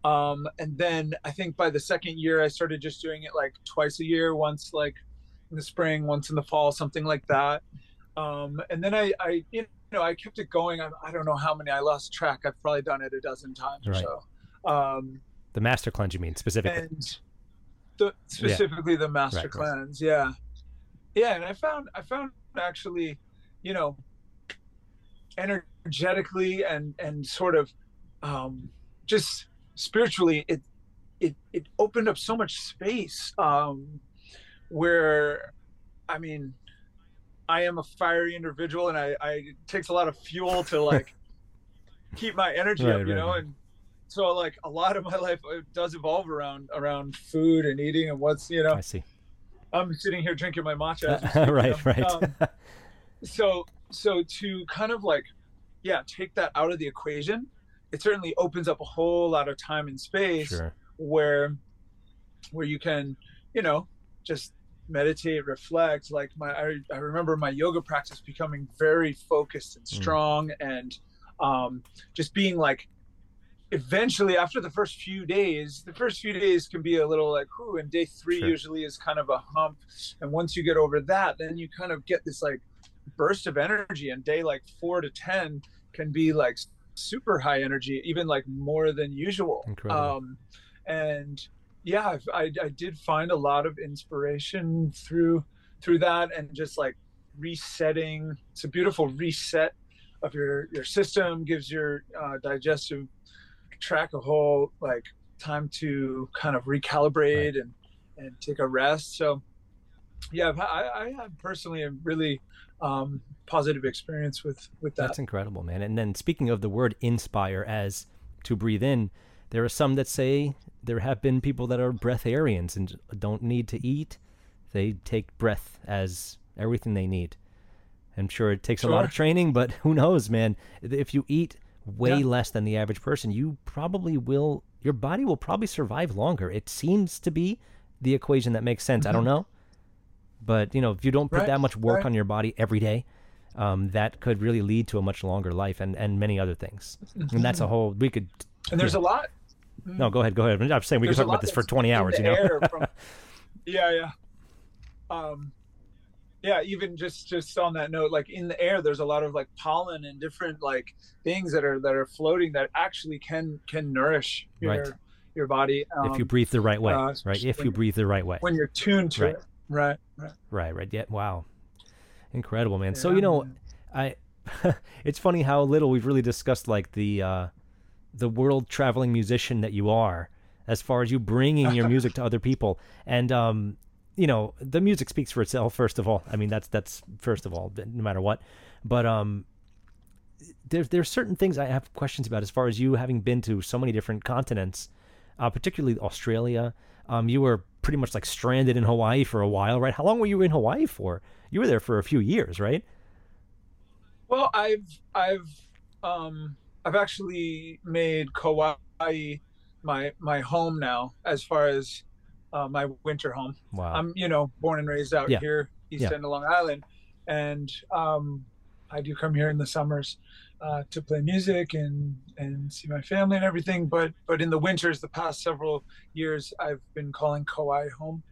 Um, and then I think by the second year, I started just doing it like twice a year, once like in the spring, once in the fall, something like that. Um, and then I, I, you know, I kept it going. I, I don't know how many. I lost track. I've probably done it a dozen times Right. or so. Um, The master cleanse, you mean specifically? and the, specifically the master right. cleanse yeah yeah and i found i found actually you know energetically and and sort of um just spiritually it it it opened up so much space um where i mean i am a fiery individual and i i it takes a lot of fuel to like keep my energy Right, up you right, know right. and so like a lot of my life uh, does evolve around around food and eating and what's you know I see. i'm sitting here drinking my matcha as we speak, you right, right. Um, so so to kind of like yeah take that out of the equation it certainly opens up a whole lot of time and space sure. where where you can you know just meditate reflect like my I, I remember my yoga practice becoming very focused and Mm. strong and um just being like eventually after the first few days the first few days can be a little like whoo and day three Sure. usually is kind of a hump and once you get over that then you kind of get this like burst of energy and day like four to ten can be like super high energy, even like more than usual. Incredible. Um, and yeah, I've- I, I did find a lot of inspiration through through that, and just like resetting. It's a beautiful reset of your your system. Gives your uh, digestive tract a whole like time to kind of recalibrate and and take a rest. So yeah, I've, I, I had personally a really um, positive experience with with that. That's incredible, man. And then speaking of the word inspire as to breathe in, there are some that say there have been people that are breatharians and don't need to eat. They take breath as everything they need. I'm sure it takes a lot of training, but who knows, man? If you eat way Yeah. less than the average person, you probably will your body will probably survive longer. It seems to be the equation that makes sense. I don't know. But, you know, if you don't put. Right, that much work right. on your body every day, um, that could really lead to a much longer life and, and many other things. And that's a whole, we could, and there's a lot. no, go ahead, go ahead. I'm saying we could there's a talk about this for 20 hours, you know? from- yeah, yeah. Um, yeah, even just just on that note, like in the air, there's a lot of like pollen and different like things that are that are floating that actually can can nourish your Right. your body um, if you breathe the right way, uh, right? If you breathe the right way. when you're tuned to Right. it. Right, right. Right, right. Yeah, wow. Incredible, man. so, you know, man. I it's funny how little we've really discussed like the uh the world traveling musician that you are as far as you bringing your music to other people and um you know the music speaks for itself first of all i mean that's that's first of all no matter what but um there's there's certain things i have questions about as far as you having been to so many different continents uh, particularly australia um you were pretty much like stranded in hawaii for a while right how long were you in hawaii for you were there for a few years right Well, I've I've um I've actually made Kauai my my home now as far as uh, my winter home. wow I'm you know born and raised out Yeah. here east Yeah. end of Long Island, and um, I do come here in the summers uh, to play music and and see my family and everything. But but in the winters, the past several years, I've been calling Kauai home,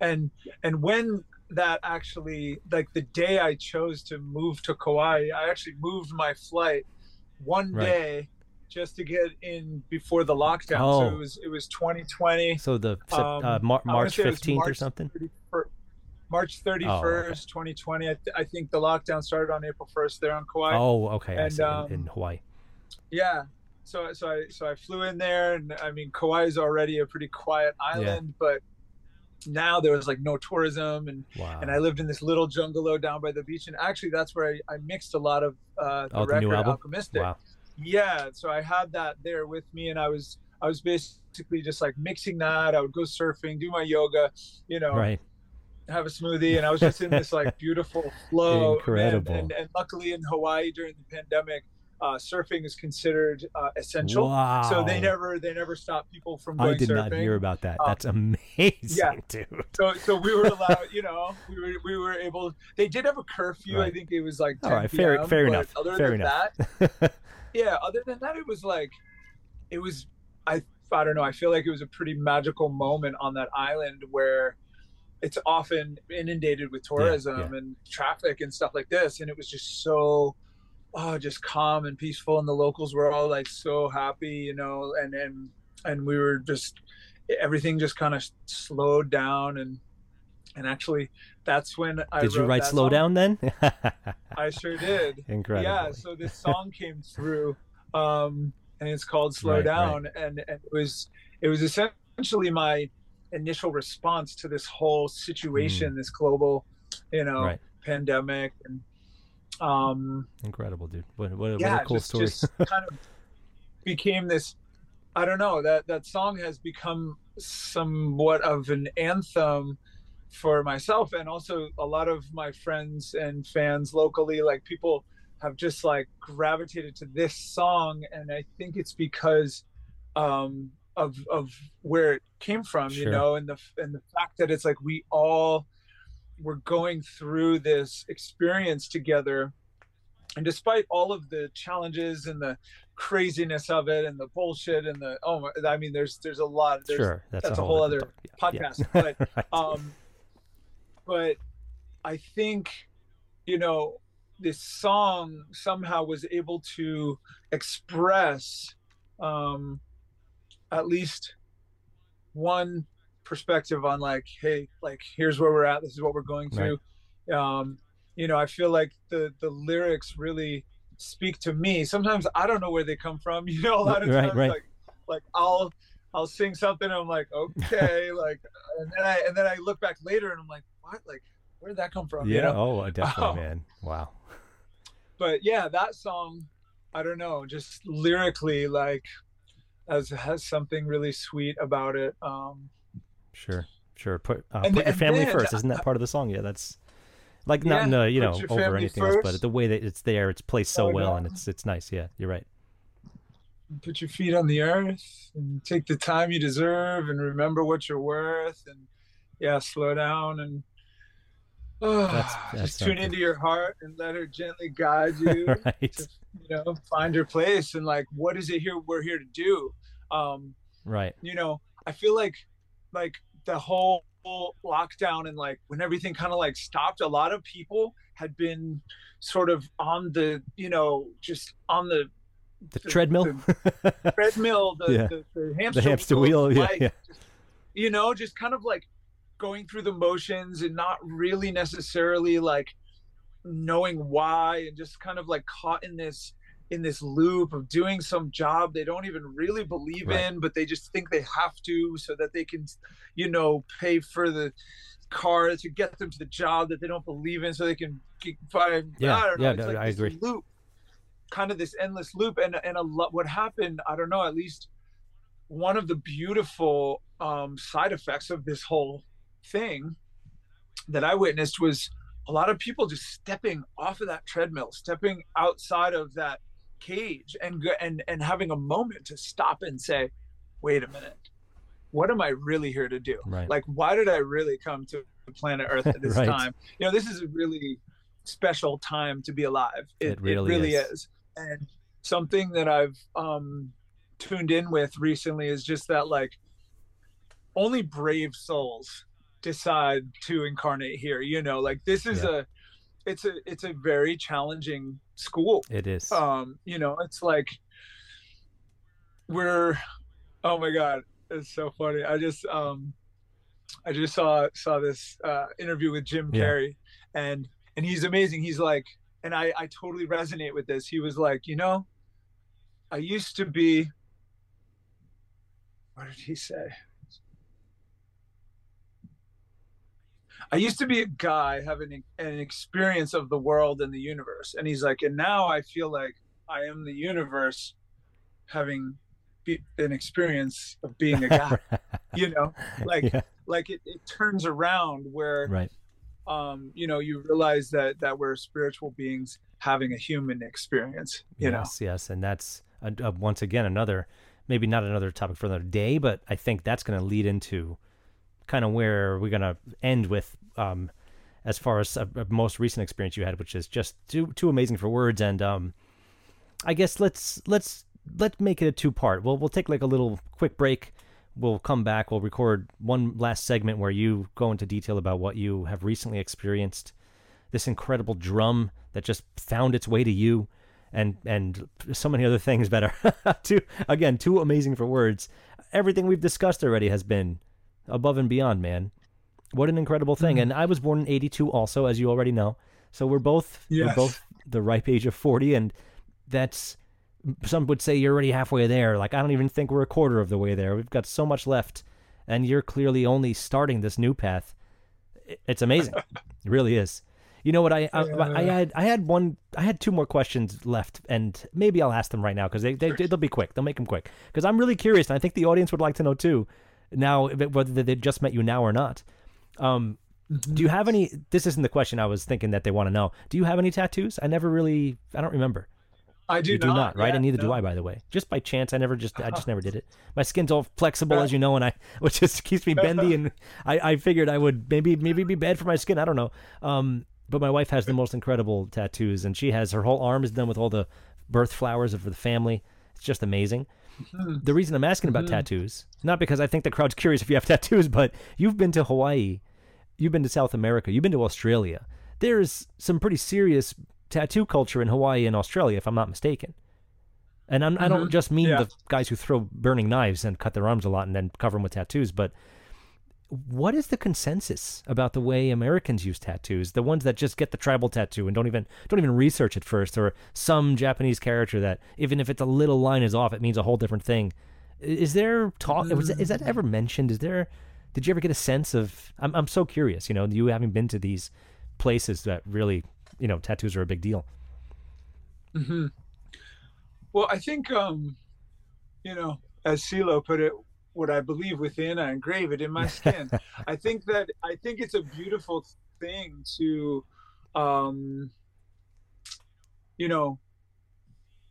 and and when that actually like the day I chose to move to Kauai, I actually moved my flight one Right. day just to get in before the lockdown. So Oh. it was it was 2020. So the uh, Um, Mar- I wanna March say it was fifteenth or something. 31st March 31st, 2020. I, th- I think the lockdown started on April 1st there on Kauai. Oh, okay. I And. In- um, in, Hawaii. Yeah. So so I so I flew in there, and I mean Kauai is already a pretty quiet island, but now there was like no tourism, and Wow. and I lived in this little jungalow down by the beach, and actually that's where I, I mixed a lot of uh, the Oh, the record album? Alchemistic. wow. Yeah, so I had that there with me, and I was I was basically just like mixing that. I would go surfing, do my yoga, you know, Right. Have a smoothie, and I was just in this like beautiful flow. Incredible. And, and luckily in Hawaii during the pandemic, uh, surfing is considered uh, essential. Wow. So they never they never stop people from going I did surfing. not hear about that. Um, That's amazing, yeah. dude. So so we were allowed, you know, we were we were able. They did have a curfew. I think it was like 10 All right, fair- PM, fair enough, Other fair than enough. that, yeah. Other than that, it was like, it was. I I don't know. I feel like it was a pretty magical moment on that island where it's often inundated with tourism and traffic and stuff like this, and it was just so. Oh, just calm and peaceful, and the locals were all like so happy, you know, and and and we were just everything just kind of slowed down and and actually that's when I did you write "Slow song. Down" then? I sure did. Incredible. Yeah, so this song came through, um, and it's called "Slow Right, Down," and, and it was it was essentially my initial response to this whole situation, this global, you know, Mm. Right. pandemic, and um, Incredible, dude. What, what, what yeah, a cool just, story. just kind of became this. I don't know that that song has become somewhat of an anthem for myself and also a lot of my friends and fans locally. Like people have just like gravitated to this song, and I think it's because um, of of where it came from, Sure. you know, and the and the fact that it's like we all were going through this experience together and despite all of the challenges and the craziness of it and the bullshit and the oh my, i mean there's there's a lot there's, sure, that's, that's a whole, other talk. Yeah, podcast, yeah. but, Right. um but i think you know this song somehow was able to express um, at least one perspective on like, hey, like here's where we're at. This is what we're going through. Um, you know, I feel like the the lyrics really speak to me. Sometimes I don't know where they come from. You know, a lot of Right, times right. like like I'll I'll sing something and I'm like, okay, like and then I and then I look back later and I'm like, what? Like where did that come from? yeah. You know? Oh, definitely, Oh. man. Wow. But yeah, that song, I don't know, just lyrically like has has something really sweet about it. Um Sure. Sure. Put uh, put your family then- first. Isn't that part of the song? Yeah. That's like Yeah, not a, you know over anything else, but the way that it's there, it's placed so Oh, well, and it's it's nice. Yeah. You're right. put your feet on the earth and take the time you deserve and remember what you're worth and yeah, slow down and That's- that's just tune into your heart and let her gently guide you right. to you know find your place and like what is it here we're here to do um Right. you know i feel like like the whole lockdown and like when everything kind of like stopped a lot of people had been sort of on the you know just on the The the- treadmill. treadmill the, Yeah. the, the hamster, the hamster wheel, wheel. Yeah. Yeah. you know just kind of like going through the motions and not really necessarily like knowing why and just kind of like caught in this in this loop of doing some job they don't even really believe Right. in but they just think they have to so that they can you know pay for the car to get them to the job that they don't believe in so they can find Yeah, I don't know, yeah, it's no, like I this agree. loop kind of this endless loop and and a lot what happened i don't know at least one of the beautiful um side effects of this whole thing that i witnessed was a lot of people just stepping off of that treadmill stepping outside of that cage and and and having a moment to stop and say wait a minute what am i really here to do Right. like why did i really come to planet earth at this Right. time you know this is a really special time to be alive it, It really is. is. and something that i've um tuned in with recently is just that like only brave souls decide to incarnate here you know like this is Yeah. a it's a it's a very challenging school It is. um you know it's like we're oh my god it's so funny i just um i just saw saw this uh interview with jim Yeah. carrey and and he's amazing he's like and i i totally resonate with this he was like you know i used to be what did he say I used to be a guy having an experience of the world and the universe. And he's like, and now I feel like I am the universe having be- an experience of being a guy, you know, like, yeah. like it, it turns around where, Right. um, you know, you realize that, that we're spiritual beings having a human experience, you know? yes, yes, and that's uh, uh, once again another, maybe not another topic for another day, but I think that's going to lead into kind of where we're to end with, um, as far as a, a most recent experience you had, which is just too too amazing for words, and um, I guess let's let's let's make it a two part. We'll we'll take like a little quick break. We'll come back. We'll record one last segment where you go into detail about what you have recently experienced. This incredible drum that just found its way to you, and and so many other things better. too again too amazing for words. Everything we've discussed already has been above and beyond, man. What an incredible thing! Mm-hmm. And I was born in '82, also, as you already know. So we're both we're both the ripe age of 40, and that's some would say you're already halfway there. Like I don't even think we're a quarter of the way there. We've got so much left, and you're clearly only starting this new path. It's amazing, it really is. You know what? I I, I had I had one I had two more questions left, and maybe I'll ask them right now because they, they they'll be quick. They'll make them quick because I'm really curious, and I think the audience would like to know too. Now, whether they just met you now or not. Um, do you have any? This isn't the question I was thinking that they want to know. Do you have any tattoos? I never really. I don't remember. I do you do not, right? yeah, and neither do. I, by the way. Just by chance, I never just, I just never did it. My skin's all flexible, as you know, and I, which just keeps me bendy, and I, I figured I would maybe, maybe be bad for my skin. I don't know. Um, but my wife has the most incredible tattoos, and she has her whole arm is done with all the birth flowers of the family. It's just amazing. The reason I'm asking about tattoos, not because I think the crowd's curious if you have tattoos, but you've been to Hawaii, you've been to South America, you've been to Australia. There's some pretty serious tattoo culture in Hawaii and Australia, if I'm not mistaken. And I'm, I don't Mhm. just mean Yeah. the guys who throw burning knives and cut their arms a lot and then cover them with tattoos, but what is the consensus about the way Americans use tattoos? The ones that just get the tribal tattoo and don't even don't even research it first, or some Japanese character that even if it's a little line is off, it means a whole different thing. Is there talk? Is that ever mentioned? Is there? Did you ever get a sense of? I'm I'm so curious. You know, you having been to these places that really, you know, tattoos are a big deal. hmm Well, I think, um, you know, as CeeLo put it, what I believe within, I engrave it in my skin. I think that I think it's a beautiful thing to, um, you know,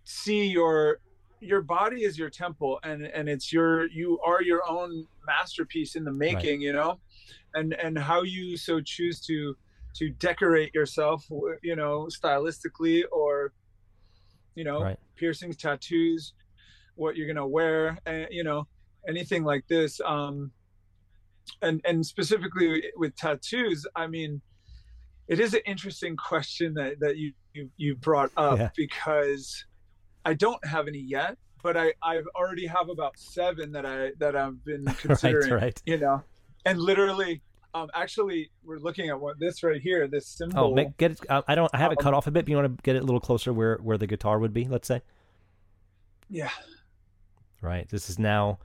see your your body is your temple, and and it's your you are your own masterpiece in the making. You know, and and how you so choose to to decorate yourself, you know, stylistically or you know Right. piercings tattoos what you're gonna wear and you know anything like this um and and specifically with tattoos i mean it is an interesting question that that you you, you brought up Yeah. because i don't have any yet but i i've already have about seven that i that i've been considering right. right. you know and literally um actually we're looking at what this right here this symbol Oh, make, get it. Uh, I don't. I have it Um, cut off a bit. But you want to get it a little closer where where the guitar would be? Let's say. yeah Right. This is now.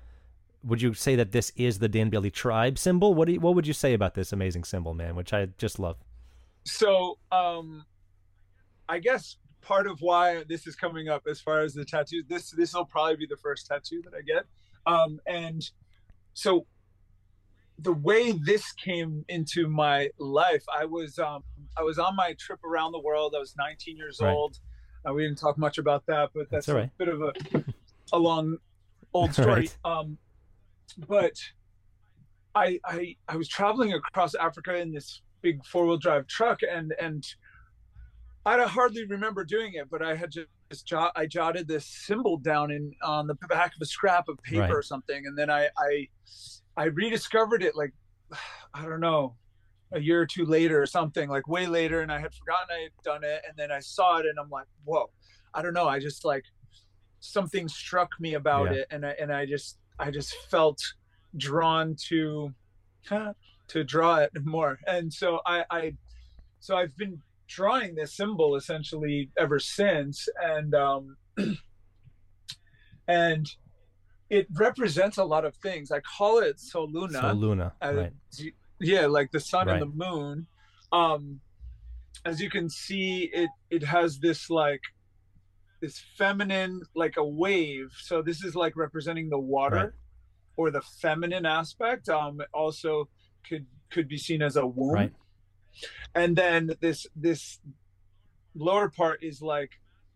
Would you say that this is the Dan Bailey tribe symbol? What do you, what would you say about this amazing symbol, man? Which I just love. so um i guess part of why this is coming up as far as the tattoos this this will probably be the first tattoo that i get um and so the way this came into my life i was um i was on my trip around the world i was 19 years Right. old uh, we didn't talk much about that but That's that's, all a bit of a a long old story Right. um but I, I I was traveling across Africa in this big four wheel drive truck, and and I hardly remember doing it, but I had just jot, I jotted this symbol down in on the back of a scrap of paper Right. or something, and then I I I rediscovered it like I don't know a year or two later or something like way later, and I had forgotten I had done it, and then I saw it, and I'm like, whoa, I don't know, I just like something struck me about Yeah. it, and I and I just I just felt drawn to to draw it more and so i i so i've been drawing this symbol essentially ever since and um and it represents a lot of things i call it soluna So Luna. as right. yeah like the sun Right. and the moon um as you can see it it has this like this feminine like a wave so this is like representing the water Right. or the feminine aspect um also could could be seen as a womb Right. and then this this lower part is like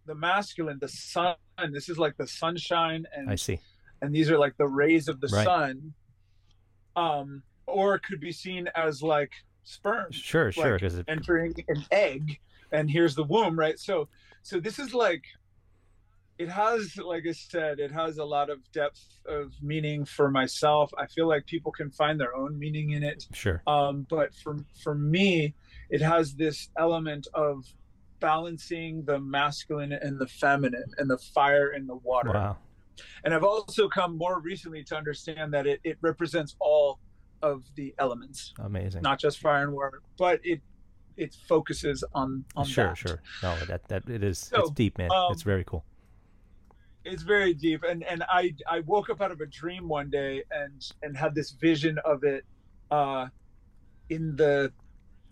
the masculine the sun this is like the sunshine and I see. and these are like the rays of the Right. sun um or it could be seen as like sperm Sure, sure. like, Because it, entering an egg and here's the womb right so so this is like it has like i said it has a lot of depth of meaning for myself i feel like people can find their own meaning in it sure. um, but for for me, it has this element of balancing the masculine and the feminine, and the fire and the water. Wow. And I've also come more recently to understand that it, it represents all of the elements, Amazing. not just fire and water, but it it focuses on on sure, that. sure. No, that that it is. So, it's deep, man. um, it's very cool. It's very deep and and i i woke up out of a dream one day and and had this vision of it uh in the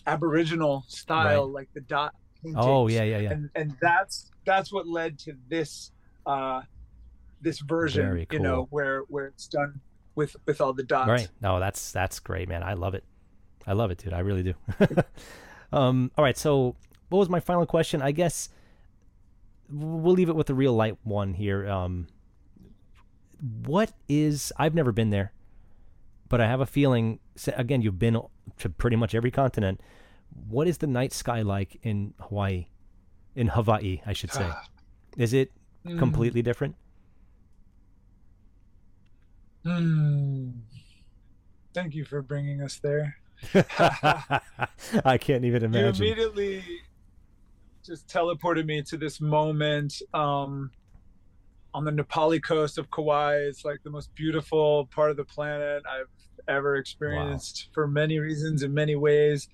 aboriginal style like the dot paintings. Oh yeah, yeah, yeah. and and that's that's what led to this uh this version Very you know where where it's done with with all the dots Right. No, that's that's great, man. I love it. I love it, dude. I really do. um, all right. So, what was my final question? I guess we'll leave it with the real light one here. Um, what is? I've never been there, but I have a feeling. Again, you've been to pretty much every continent. What is the night sky like in Hawaii? In Hawaii, I should say. Is it Mm. completely different? Hmm. thank you for bringing us there I can't even you imagine. immediately just teleported me to this moment um, on the Na Pali coast of Kauai. It's like the most beautiful part of the planet I've ever experienced wow. for many reasons in many ways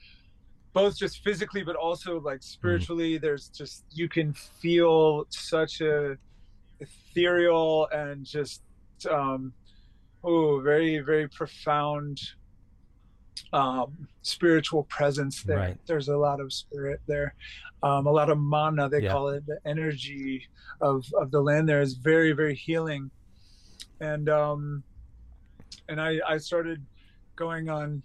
both just physically but also like mm. spiritually mm. there's just you can feel such a ethereal and just um oh very very profound um spiritual presence there right. there's a lot of spirit there um a lot of mana they yeah. call it the energy of of the land there is very very healing and um and i i started going on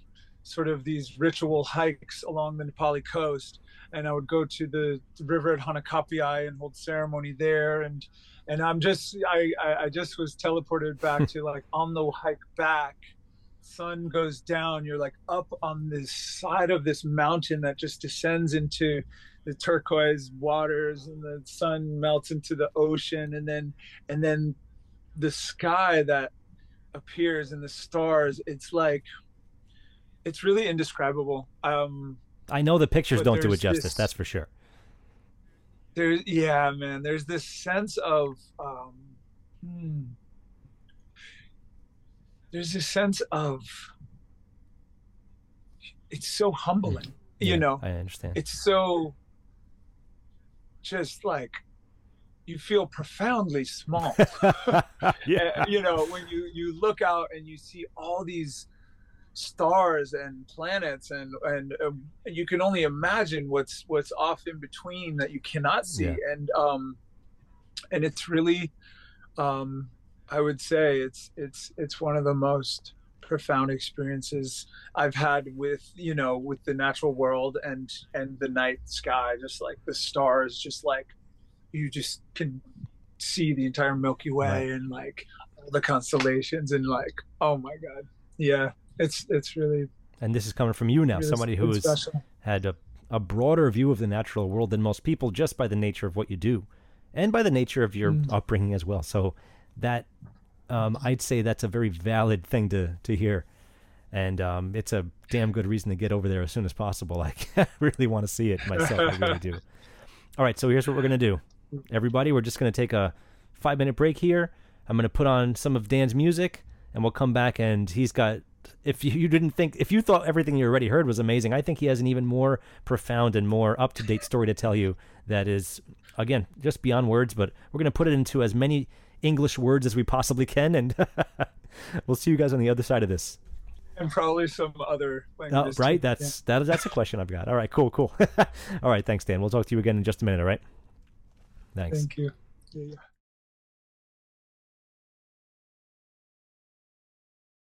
sort of these ritual hikes along the Na Pali coast. And I would go to the river at Hanakapiai and hold ceremony there. And and I'm just I I just was teleported back to like on the hike back. Sun goes down. You're like up on this side of this mountain that just descends into the turquoise waters, and the sun melts into the ocean, and then and then the sky that appears and the stars. It's like it's really indescribable. Um, I know the pictures don't do it justice. This, that's for sure. There's yeah, man. There's this sense of um, hmm, there's this sense of it's so humbling. Yeah, you know, I understand. It's so just like you feel profoundly small. yeah, you know, when you you look out and you see all these stars and planets and and uh, you can only imagine what's what's off in between that you cannot see yeah. and um and it's really um i would say it's it's it's one of the most profound experiences i've had with you know with the natural world and and the night sky just like the stars just like you just can see the entire milky way right. and like all the constellations and like oh my god yeah it's it's really and this is coming from you now, somebody who has had a, a broader view of the natural world than most people just by the nature of what you do and by the nature of your mm. upbringing as well. So that um, I'd say that's a very valid thing to to hear, and um, it's a damn good reason to get over there as soon as possible. I really want to see it myself. I really do. All right, so here's what we're gonna do, everybody. We're just gonna take a five minute break here. I'm gonna put on some of Dan's music, and we'll come back and he's got if you didn't think if you thought everything you already heard was amazing i think he has an even more profound and more up-to-date story to tell you that is again just beyond words but we're going to put it into as many english words as we possibly can and we'll see you guys on the other side of this. And probably some other oh, languages. Oh, right that's yeah. that, that's a question i've got. All right cool cool. All right thanks dan. We'll talk to you again in just a minute all right? Thanks. Thank you. Yeah.